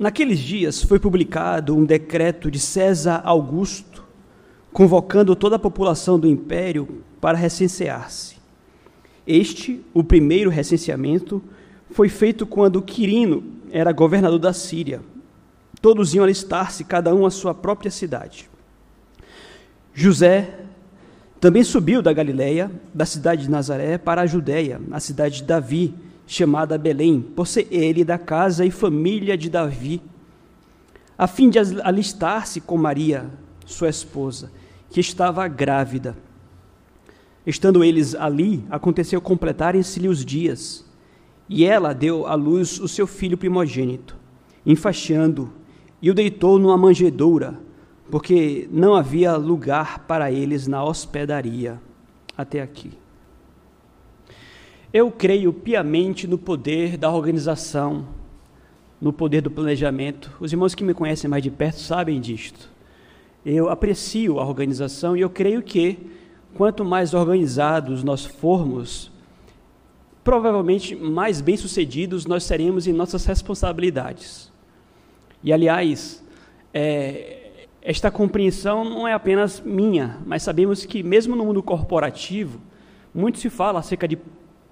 Naqueles dias foi publicado um decreto de César Augusto, convocando toda a população do império para recensear-se. Este, o primeiro recenseamento, foi feito quando Quirino era governador da Síria. Todos iam alistar-se, cada um à sua própria cidade. José também subiu da Galiléia, da cidade de Nazaré, para a Judéia, a cidade de Davi, chamada Belém, por ser ele da casa e família de Davi, a fim de alistar-se com Maria, sua esposa, que estava grávida. Estando eles ali, aconteceu completarem-se-lhe os dias, e ela deu à luz o seu filho primogênito, enfaixando, e o deitou numa manjedoura, porque não havia lugar para eles na hospedaria. Até aqui. Eu creio piamente no poder da organização, no poder do planejamento. Os irmãos que me conhecem mais de perto sabem disto. Eu aprecio a organização e eu creio que quanto mais organizados nós formos, provavelmente mais bem-sucedidos nós seremos em nossas responsabilidades. E, aliás, é, esta compreensão não é apenas minha, mas sabemos que, mesmo no mundo corporativo, muito se fala acerca de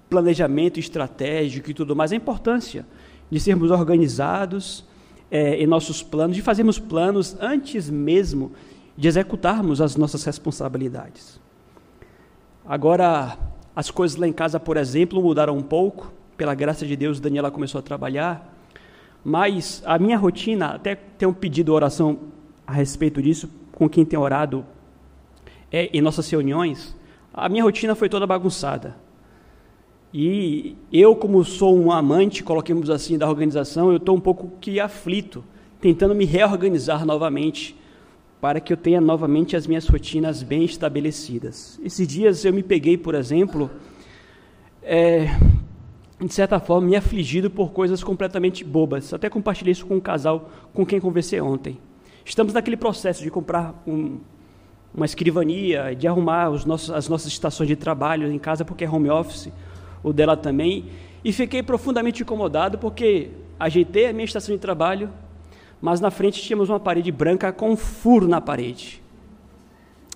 planejamento estratégico e tudo mais, a importância de sermos organizados é, em nossos planos, de fazermos planos antes mesmo de executarmos as nossas responsabilidades. Agora, as coisas lá em casa, por exemplo, mudaram um pouco. Pela graça de Deus, Daniela começou a trabalhar. Mas a minha rotina, até tenho pedido oração a respeito disso, com quem tem orado é, em nossas reuniões, a minha rotina foi toda bagunçada. E eu, como sou um amante, coloquemos assim, da organização, eu estou um pouco que aflito, tentando me reorganizar novamente, para que eu tenha novamente as minhas rotinas bem estabelecidas. Esses dias eu me peguei, por exemplo, é, de certa forma, me afligido por coisas completamente bobas. Até compartilhei isso com um casal com quem conversei ontem. Estamos naquele processo de comprar um, uma escrivania, de arrumar nossos, as nossas estações de trabalho em casa, porque é home office o dela também, e fiquei profundamente incomodado porque ajeitei a minha estação de trabalho, mas na frente tínhamos uma parede branca com um furo na parede.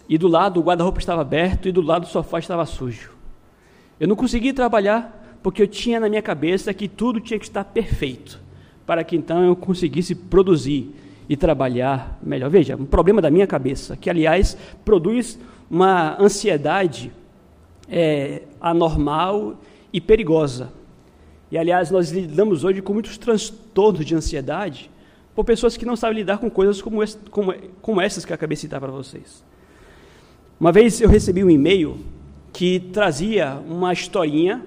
E do lado o guarda-roupa estava aberto e do lado o sofá estava sujo. Eu não consegui trabalhar porque eu tinha na minha cabeça que tudo tinha que estar perfeito, para que então eu conseguisse produzir e trabalhar melhor. Veja, um problema da minha cabeça, que aliás produz uma ansiedade é, anormal e perigosa. E, aliás, nós lidamos hoje com muitos transtornos de ansiedade por pessoas que não sabem lidar com coisas como, esse, como, como essas que eu acabei de citar para vocês. Uma vez eu recebi um e-mail que trazia uma historinha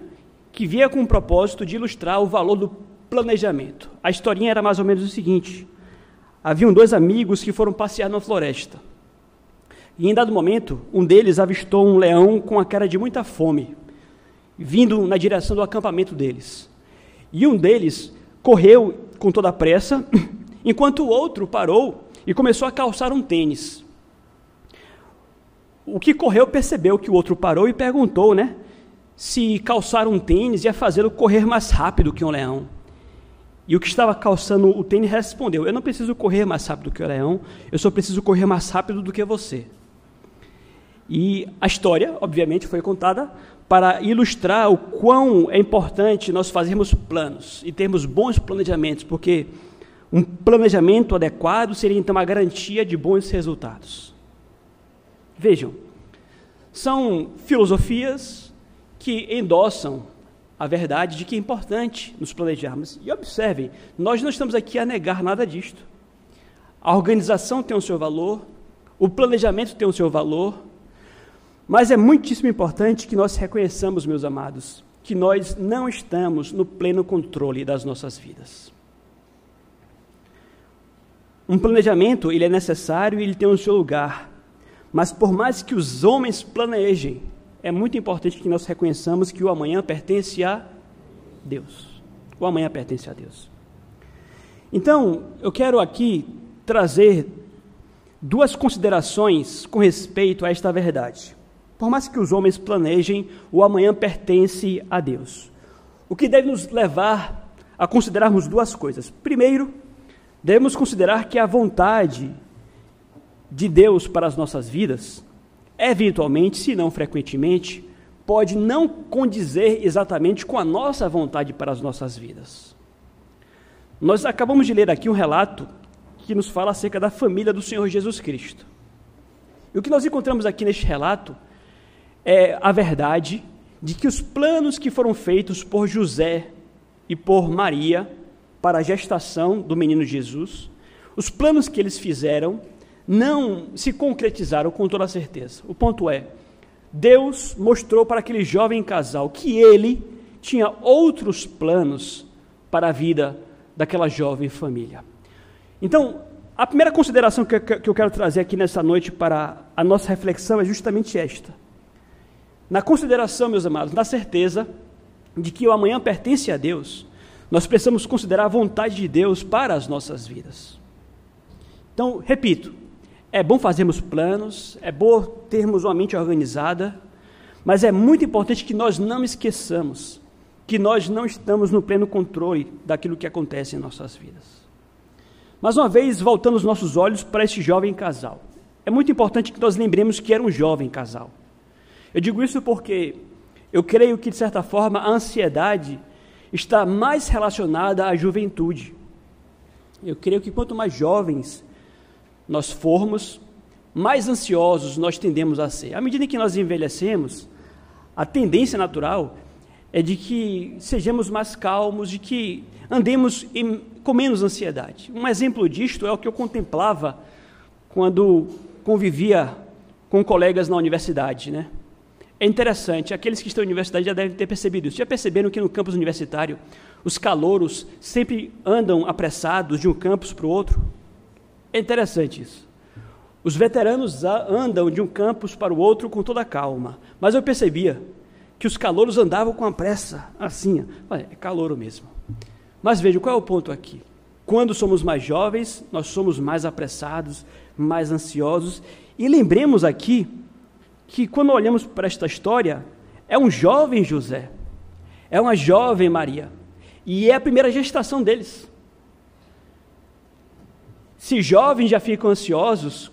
que via com o propósito de ilustrar o valor do planejamento. A historinha era mais ou menos o seguinte: haviam dois amigos que foram passear na floresta. E em dado momento, um deles avistou um leão com a cara de muita fome vindo na direção do acampamento deles. E um deles correu com toda a pressa, enquanto o outro parou e começou a calçar um tênis. O que correu percebeu que o outro parou e perguntou, né? Se calçar um tênis ia fazê-lo correr mais rápido que um leão. E o que estava calçando o tênis respondeu: Eu não preciso correr mais rápido que o leão, eu só preciso correr mais rápido do que você. E a história, obviamente, foi contada para ilustrar o quão é importante nós fazermos planos e termos bons planejamentos, porque um planejamento adequado seria então a garantia de bons resultados. Vejam, são filosofias que endossam a verdade de que é importante nos planejarmos. E observem, nós não estamos aqui a negar nada disto. A organização tem o seu valor, o planejamento tem o seu valor, mas é muitíssimo importante que nós reconheçamos, meus amados, que nós não estamos no pleno controle das nossas vidas. Um planejamento, ele é necessário e ele tem o seu lugar. Mas por mais que os homens planejem, é muito importante que nós reconheçamos que o amanhã pertence a Deus. O amanhã pertence a Deus. Então, eu quero aqui trazer duas considerações com respeito a esta verdade. Por mais que os homens planejem, o amanhã pertence a Deus. O que deve nos levar a considerarmos duas coisas. Primeiro, devemos considerar que a vontade de Deus para as nossas vidas, eventualmente, se não frequentemente, pode não condizer exatamente com a nossa vontade para as nossas vidas. Nós acabamos de ler aqui um relato que nos fala acerca da família do Senhor Jesus Cristo. E o que nós encontramos aqui neste relato é a verdade de que os planos que foram feitos por José e por Maria para a gestação do menino Jesus, os planos que eles fizeram não se concretizaram com toda certeza. O ponto é, Deus mostrou para aquele jovem casal que ele tinha outros planos para a vida daquela jovem família. Então, a primeira consideração que, eu quero trazer aqui nessa noite para a nossa reflexão é justamente esta. Na consideração, meus amados, na certeza de que o amanhã pertence a Deus, nós precisamos considerar a vontade de Deus para as nossas vidas. Então, repito, é bom fazermos planos, é bom termos uma mente organizada, mas é muito importante que nós não esqueçamos que nós não estamos no pleno controle daquilo que acontece em nossas vidas. Mais uma vez, voltando os nossos olhos para este jovem casal. É muito importante que nós lembremos que era um jovem casal. Eu digo isso porque eu creio que, de certa forma, a ansiedade está mais relacionada à juventude. Eu creio que quanto mais jovens nós formos, mais ansiosos nós tendemos a ser. À medida que nós envelhecemos, a tendência natural é de que sejamos mais calmos, de que andemos em, com menos ansiedade. Um exemplo disto é o que eu contemplava quando convivia com colegas na universidade, né? É interessante, aqueles que estão na universidade já devem ter percebido isso. Já perceberam que no campus universitário os calouros sempre andam apressados de um campus para o outro? É interessante isso. Os veteranos andam de um campus para o outro com toda calma, mas eu percebia que os calouros andavam com a pressa, assim, é calouro mesmo. Mas veja, qual é o ponto aqui? Quando somos mais jovens, nós somos mais apressados, mais ansiosos, e lembremos aqui que quando olhamos para esta história, é um jovem José, é uma jovem Maria, e é a primeira gestação deles. Se jovens já ficam ansiosos,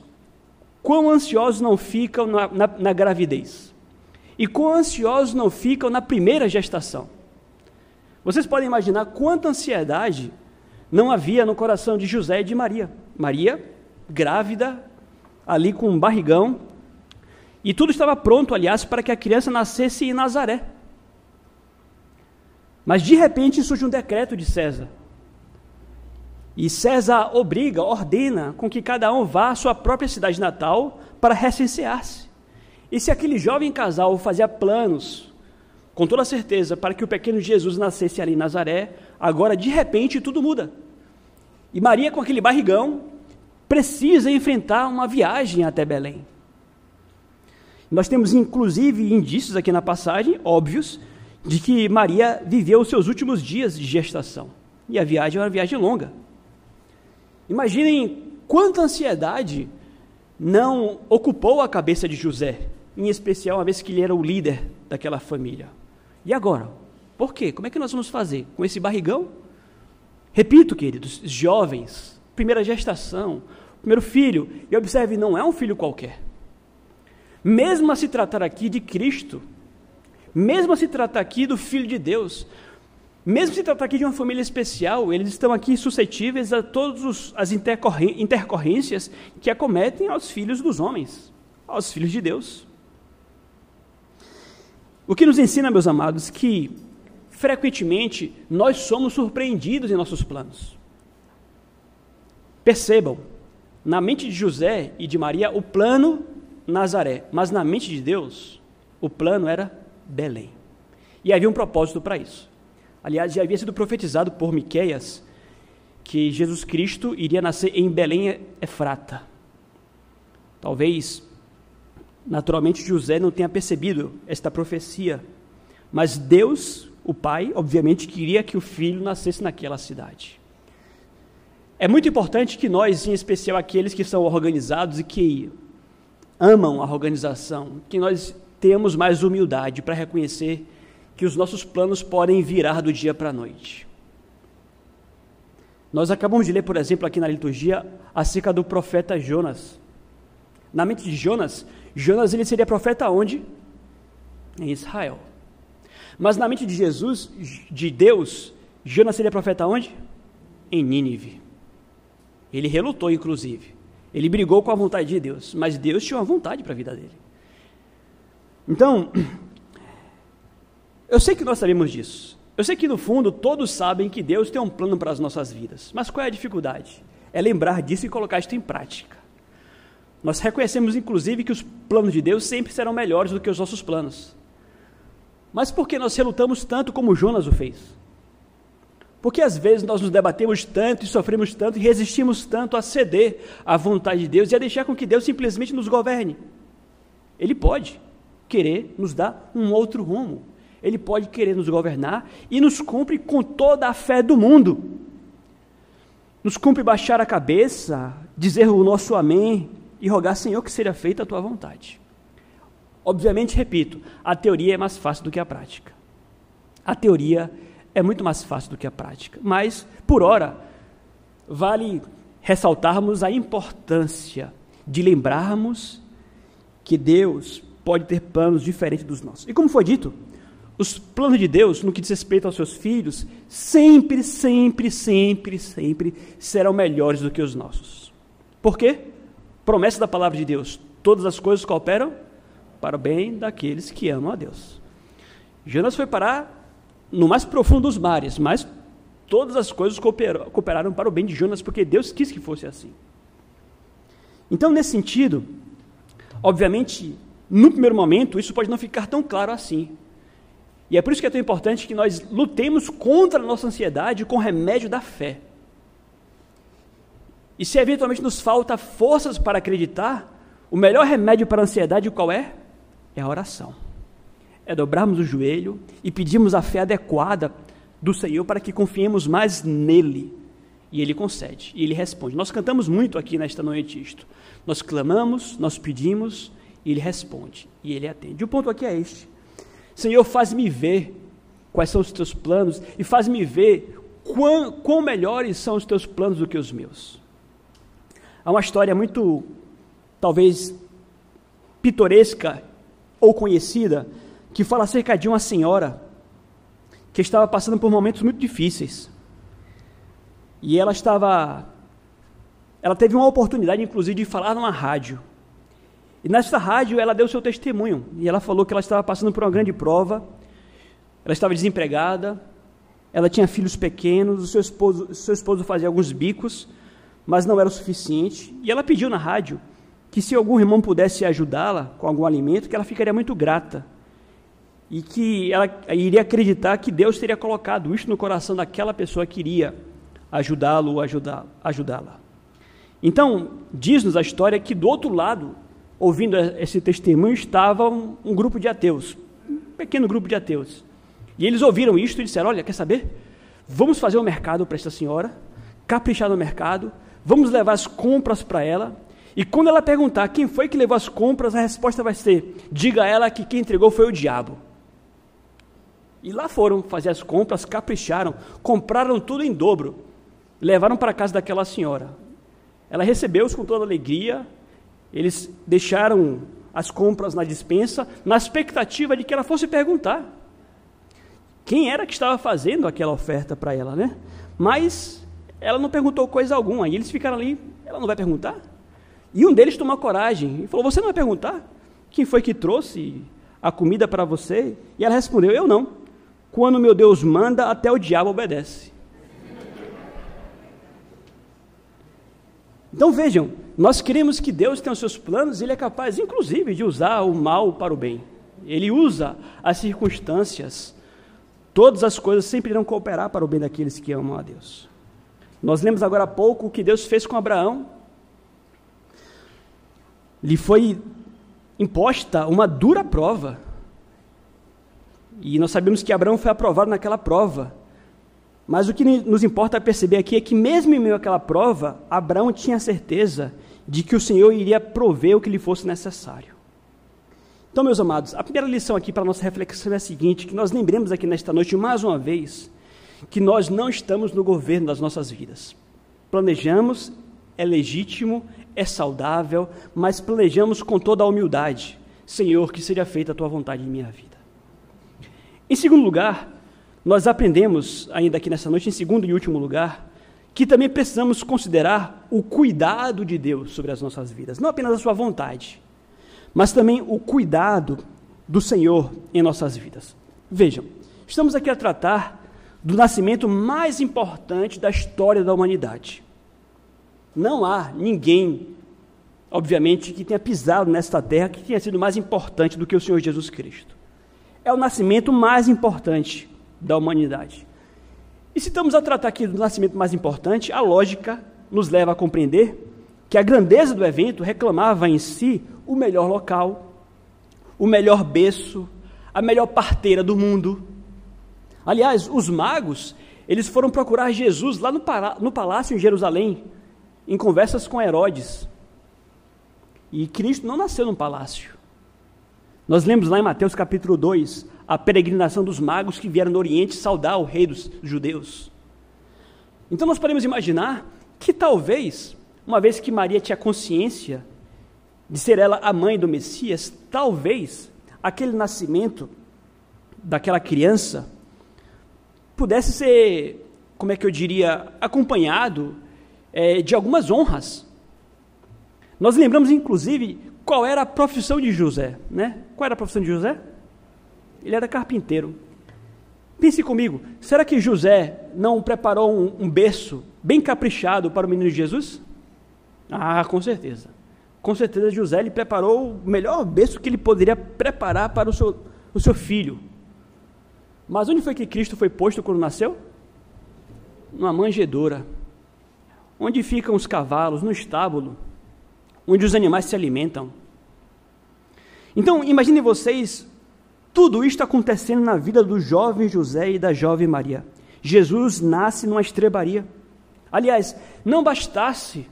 quão ansiosos não ficam na, na, na gravidez? E quão ansiosos não ficam na primeira gestação? Vocês podem imaginar quanta ansiedade não havia no coração de José e de Maria. Maria, grávida, ali com um barrigão, e tudo estava pronto, aliás, para que a criança nascesse em Nazaré. Mas de repente surge um decreto de César e César obriga, ordena com que cada um vá à sua própria cidade natal para recensear-se. E se aquele jovem casal fazia planos, com toda certeza, para que o pequeno Jesus nascesse ali em Nazaré, agora de repente tudo muda. E Maria, com aquele barrigão, precisa enfrentar uma viagem até Belém. Nós temos inclusive indícios aqui na passagem, óbvios, de que Maria viveu os seus últimos dias de gestação. E a viagem é uma viagem longa. Imaginem quanta ansiedade não ocupou a cabeça de José, em especial uma vez que ele era o líder daquela família. E agora? Por quê? Como é que nós vamos fazer? Com esse barrigão? Repito, queridos, jovens, primeira gestação, primeiro filho, e observe, não é um filho qualquer. Mesmo a se tratar aqui de Cristo, mesmo a se tratar aqui do Filho de Deus, mesmo se tratar aqui de uma família especial, eles estão aqui suscetíveis a todas as intercorrências que acometem aos filhos dos homens, aos filhos de Deus. O que nos ensina, meus amados, que frequentemente nós somos surpreendidos em nossos planos. Percebam, na mente de José e de Maria, o plano Nazaré, mas na mente de Deus, o plano era Belém. E havia um propósito para isso. Aliás, já havia sido profetizado por Miqueias que Jesus Cristo iria nascer em Belém Efrata. Talvez, naturalmente, José não tenha percebido esta profecia, mas Deus, o Pai, obviamente, queria que o filho nascesse naquela cidade. É muito importante que nós, em especial aqueles que são organizados e que amam a organização, que nós tenhamos mais humildade para reconhecer que os nossos planos podem virar do dia para a noite. Nós acabamos de ler, por exemplo, aqui na liturgia, acerca do profeta Jonas. Na mente de Jonas, Jonas ele seria profeta onde? Em Israel. Mas na mente de Jesus, de Deus, Jonas seria profeta onde? Em Nínive. Ele relutou, inclusive. Ele brigou com a vontade de Deus, mas Deus tinha uma vontade para a vida dele. Então, eu sei que nós sabemos disso. Eu sei que no fundo todos sabem que Deus tem um plano para as nossas vidas. Mas qual é a dificuldade? É lembrar disso e colocar isto em prática. Nós reconhecemos inclusive que os planos de Deus sempre serão melhores do que os nossos planos. Mas por que nós relutamos tanto como Jonas o fez? Porque às vezes nós nos debatemos tanto e sofremos tanto e resistimos tanto a ceder à vontade de Deus e a deixar com que Deus simplesmente nos governe. Ele pode querer nos dar um outro rumo. Ele pode querer nos governar e nos cumpre com toda a fé do mundo. Nos cumpre baixar a cabeça, dizer o nosso amém e rogar, Senhor, que seja feita a tua vontade. Obviamente, repito, a teoria é mais fácil do que a prática. A teoria é muito mais fácil do que a prática. Mas, por hora, vale ressaltarmos a importância de lembrarmos que Deus pode ter planos diferentes dos nossos. E como foi dito, os planos de Deus, no que diz respeito aos seus filhos, sempre, sempre, sempre, sempre serão melhores do que os nossos. Por quê? Promessa da palavra de Deus: todas as coisas cooperam para o bem daqueles que amam a Deus. Jonas foi parar no mais profundo dos mares, mas todas as coisas cooperaram para o bem de Jonas, porque Deus quis que fosse assim. Então, nesse sentido, obviamente, no primeiro momento, isso pode não ficar tão claro assim. E é por isso que é tão importante que nós lutemos contra a nossa ansiedade com o remédio da fé. E se eventualmente nos falta forças para acreditar, o melhor remédio para a ansiedade qual é? É a oração. É dobrarmos o joelho e pedirmos a fé adequada do Senhor para que confiemos mais nele. E ele concede, e ele responde. Nós cantamos muito aqui nesta noite isto. Nós clamamos, nós pedimos, e ele responde, e ele atende. E o ponto aqui é este: Senhor, faz-me ver quais são os teus planos e faz-me ver quão, quão melhores são os teus planos do que os meus. Há uma história muito, talvez, pitoresca ou conhecida, que fala acerca de uma senhora que estava passando por momentos muito difíceis. E ela estava. Ela teve uma oportunidade, inclusive, de falar numa rádio. E nessa rádio ela deu seu testemunho. E ela falou que ela estava passando por uma grande prova. Ela estava desempregada. Ela tinha filhos pequenos. O seu esposo, seu esposo fazia alguns bicos, mas não era o suficiente. E ela pediu na rádio que se algum irmão pudesse ajudá-la com algum alimento, que ela ficaria muito grata. E que ela iria acreditar que Deus teria colocado isso no coração daquela pessoa que iria ajudá-lo ajudá-la. Então, diz-nos a história que do outro lado ouvindo esse testemunho, estava um, um, grupo de ateus, um pequeno grupo de ateus. E eles ouviram isto e disseram: Olha, quer saber? Vamos fazer um mercado para essa senhora, caprichar no mercado, vamos levar as compras para ela. E quando ela perguntar quem foi que levou as compras, a resposta vai ser: diga a ela que quem entregou foi o diabo. E lá foram fazer as compras, capricharam, compraram tudo em dobro, levaram para a casa daquela senhora. Ela recebeu-os com toda alegria, eles deixaram as compras na dispensa na expectativa de que ela fosse perguntar quem era que estava fazendo aquela oferta para ela, né? Mas ela não perguntou coisa alguma. E eles ficaram ali, ela não vai perguntar? E um deles tomou coragem e falou: Você não vai perguntar? Quem foi que trouxe a comida para você? E ela respondeu: Eu não. Quando meu Deus manda, até o diabo obedece. Então vejam, nós queremos que Deus tenha os seus planos, Ele é capaz, inclusive, de usar o mal para o bem. Ele usa as circunstâncias. Todas as coisas sempre irão cooperar para o bem daqueles que amam a Deus. Nós lemos agora há pouco o que Deus fez com Abraão. Lhe foi imposta uma dura prova. E nós sabemos que Abraão foi aprovado naquela prova. Mas o que nos importa perceber aqui é que, mesmo em meio àquela prova, Abraão tinha certeza de que o Senhor iria prover o que lhe fosse necessário. Então, meus amados, a primeira lição aqui para a nossa reflexão é a seguinte: que nós lembremos aqui nesta noite, mais uma vez, que nós não estamos no governo das nossas vidas. planejamos, é legítimo, é saudável, mas planejamos com toda a humildade. Senhor, que seja feita a tua vontade em minha vida. Em segundo lugar, nós aprendemos, ainda aqui nessa noite, em segundo e último lugar, que também precisamos considerar o cuidado de Deus sobre as nossas vidas, não apenas a sua vontade, mas também o cuidado do Senhor em nossas vidas. Vejam, estamos aqui a tratar do nascimento mais importante da história da humanidade. Não há ninguém, obviamente, que tenha pisado nesta terra que tenha sido mais importante do que o Senhor Jesus Cristo. É o nascimento mais importante da humanidade. E se estamos a tratar aqui do nascimento mais importante, a lógica nos leva a compreender que a grandeza do evento reclamava em si o melhor local, o melhor berço, a melhor parteira do mundo. Aliás, os magos, eles foram procurar Jesus lá no, no palácio em Jerusalém, em conversas com Herodes. E Cristo não nasceu num palácio. Nós lemos lá em Mateus capítulo 2 a peregrinação dos magos que vieram do Oriente saudar o rei dos judeus. Então nós podemos imaginar que talvez, uma vez que Maria tinha consciência de ser ela a mãe do Messias, talvez aquele nascimento daquela criança pudesse ser, como é que eu diria, acompanhado é, de algumas honras. Nós lembramos, inclusive, qual era a profissão de José, né? Qual era a profissão de José? Ele era carpinteiro. Pense comigo, será que José não preparou um, um berço bem caprichado para o menino Jesus? Ah, com certeza. Com certeza José lhe preparou o melhor berço que ele poderia preparar para o seu, o seu filho. Mas onde foi que Cristo foi posto quando nasceu? Numa manjedoura. Onde ficam os cavalos? No estábulo. Onde os animais se alimentam. Então, imaginem vocês tudo isto acontecendo na vida do jovem José e da jovem Maria. Jesus nasce numa estrebaria. Aliás, não bastasse,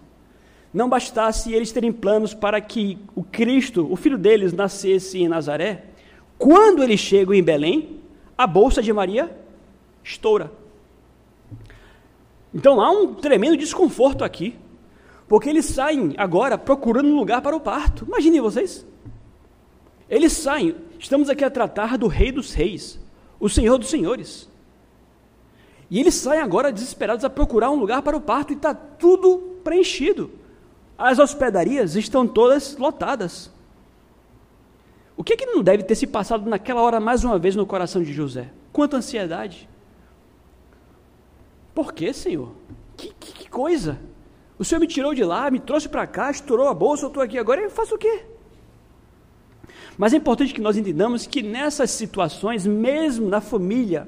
não bastasse eles terem planos para que o Cristo, o filho deles, nascesse em Nazaré. Quando eles chegam em Belém, a bolsa de Maria estoura. Então há um tremendo desconforto aqui, porque eles saem agora procurando um lugar para o parto. Imaginem vocês. Eles saem, estamos aqui a tratar do Rei dos Reis, o Senhor dos Senhores. E eles saem agora desesperados a procurar um lugar para o parto e está tudo preenchido. As hospedarias estão todas lotadas. O que, que não deve ter se passado naquela hora mais uma vez no coração de José? Quanta ansiedade. Por que, Senhor? Que, que, que coisa! O Senhor me tirou de lá, me trouxe para cá, estourou a bolsa, eu estou aqui agora, eu faço o quê? Mas é importante que nós entendamos que nessas situações, mesmo na família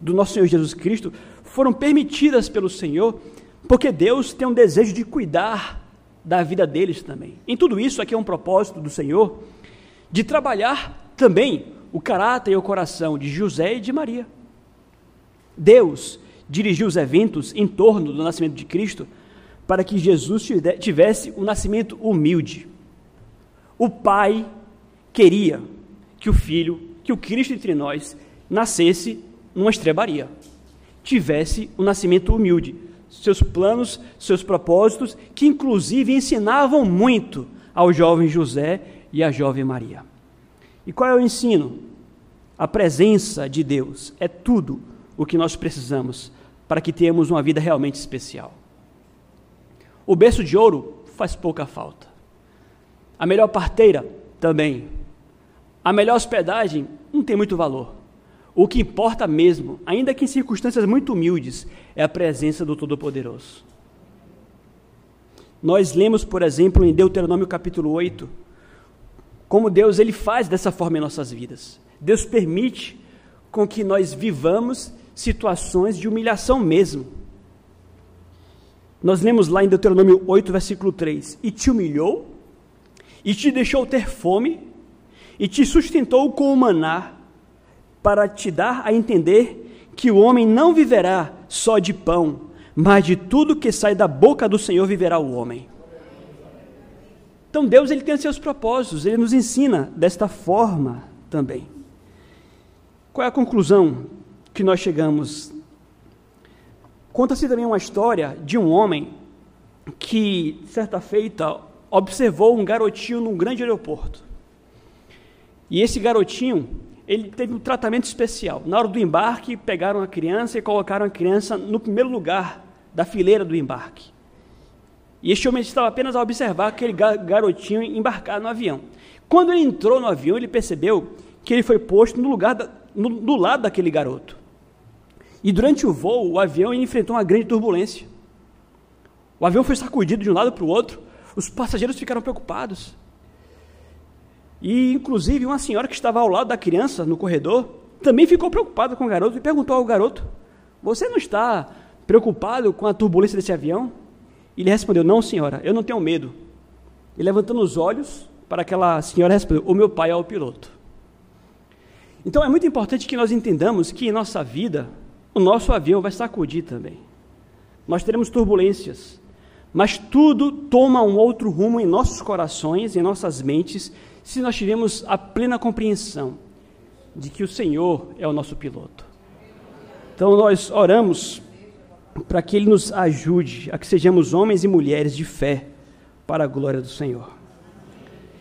do nosso Senhor Jesus Cristo, foram permitidas pelo Senhor, porque Deus tem um desejo de cuidar da vida deles também. Em tudo isso, aqui é um propósito do Senhor de trabalhar também o caráter e o coração de José e de Maria. Deus dirigiu os eventos em torno do nascimento de Cristo para que Jesus tivesse um nascimento humilde. O Pai queria que o filho, que o Cristo entre nós, nascesse numa estrebaria, tivesse um nascimento humilde, seus planos, seus propósitos, que inclusive ensinavam muito ao jovem José e à jovem Maria. E qual é o ensino? A presença de Deus é tudo o que nós precisamos para que tenhamos uma vida realmente especial. O berço de ouro faz pouca falta. A melhor parteira também a melhor hospedagem não tem muito valor. O que importa mesmo, ainda que em circunstâncias muito humildes, é a presença do Todo-Poderoso. Nós lemos, por exemplo, em Deuteronômio capítulo 8, como Deus ele faz dessa forma em nossas vidas. Deus permite com que nós vivamos situações de humilhação mesmo. Nós lemos lá em Deuteronômio 8, versículo 3: E te humilhou, e te deixou ter fome, e te sustentou com o maná, para te dar a entender que o homem não viverá só de pão, mas de tudo que sai da boca do Senhor viverá o homem. Então Deus ele tem seus propósitos, ele nos ensina desta forma também. Qual é a conclusão que nós chegamos Conta-se também uma história de um homem que, certa feita, observou um garotinho num grande aeroporto. E esse garotinho, ele teve um tratamento especial. Na hora do embarque, pegaram a criança e colocaram a criança no primeiro lugar da fileira do embarque. E este homem estava apenas a observar aquele garotinho embarcar no avião. Quando ele entrou no avião, ele percebeu que ele foi posto no lugar da, no, do lado daquele garoto. E durante o voo, o avião enfrentou uma grande turbulência. O avião foi sacudido de um lado para o outro, os passageiros ficaram preocupados. E, inclusive, uma senhora que estava ao lado da criança no corredor também ficou preocupada com o garoto e perguntou ao garoto: Você não está preocupado com a turbulência desse avião? Ele respondeu: Não, senhora, eu não tenho medo. E levantando os olhos para aquela senhora, respondeu: O meu pai é o piloto. Então é muito importante que nós entendamos que em nossa vida o nosso avião vai sacudir também. Nós teremos turbulências, mas tudo toma um outro rumo em nossos corações, em nossas mentes, se nós tivermos a plena compreensão de que o Senhor é o nosso piloto. Então nós oramos para que Ele nos ajude a que sejamos homens e mulheres de fé para a glória do Senhor.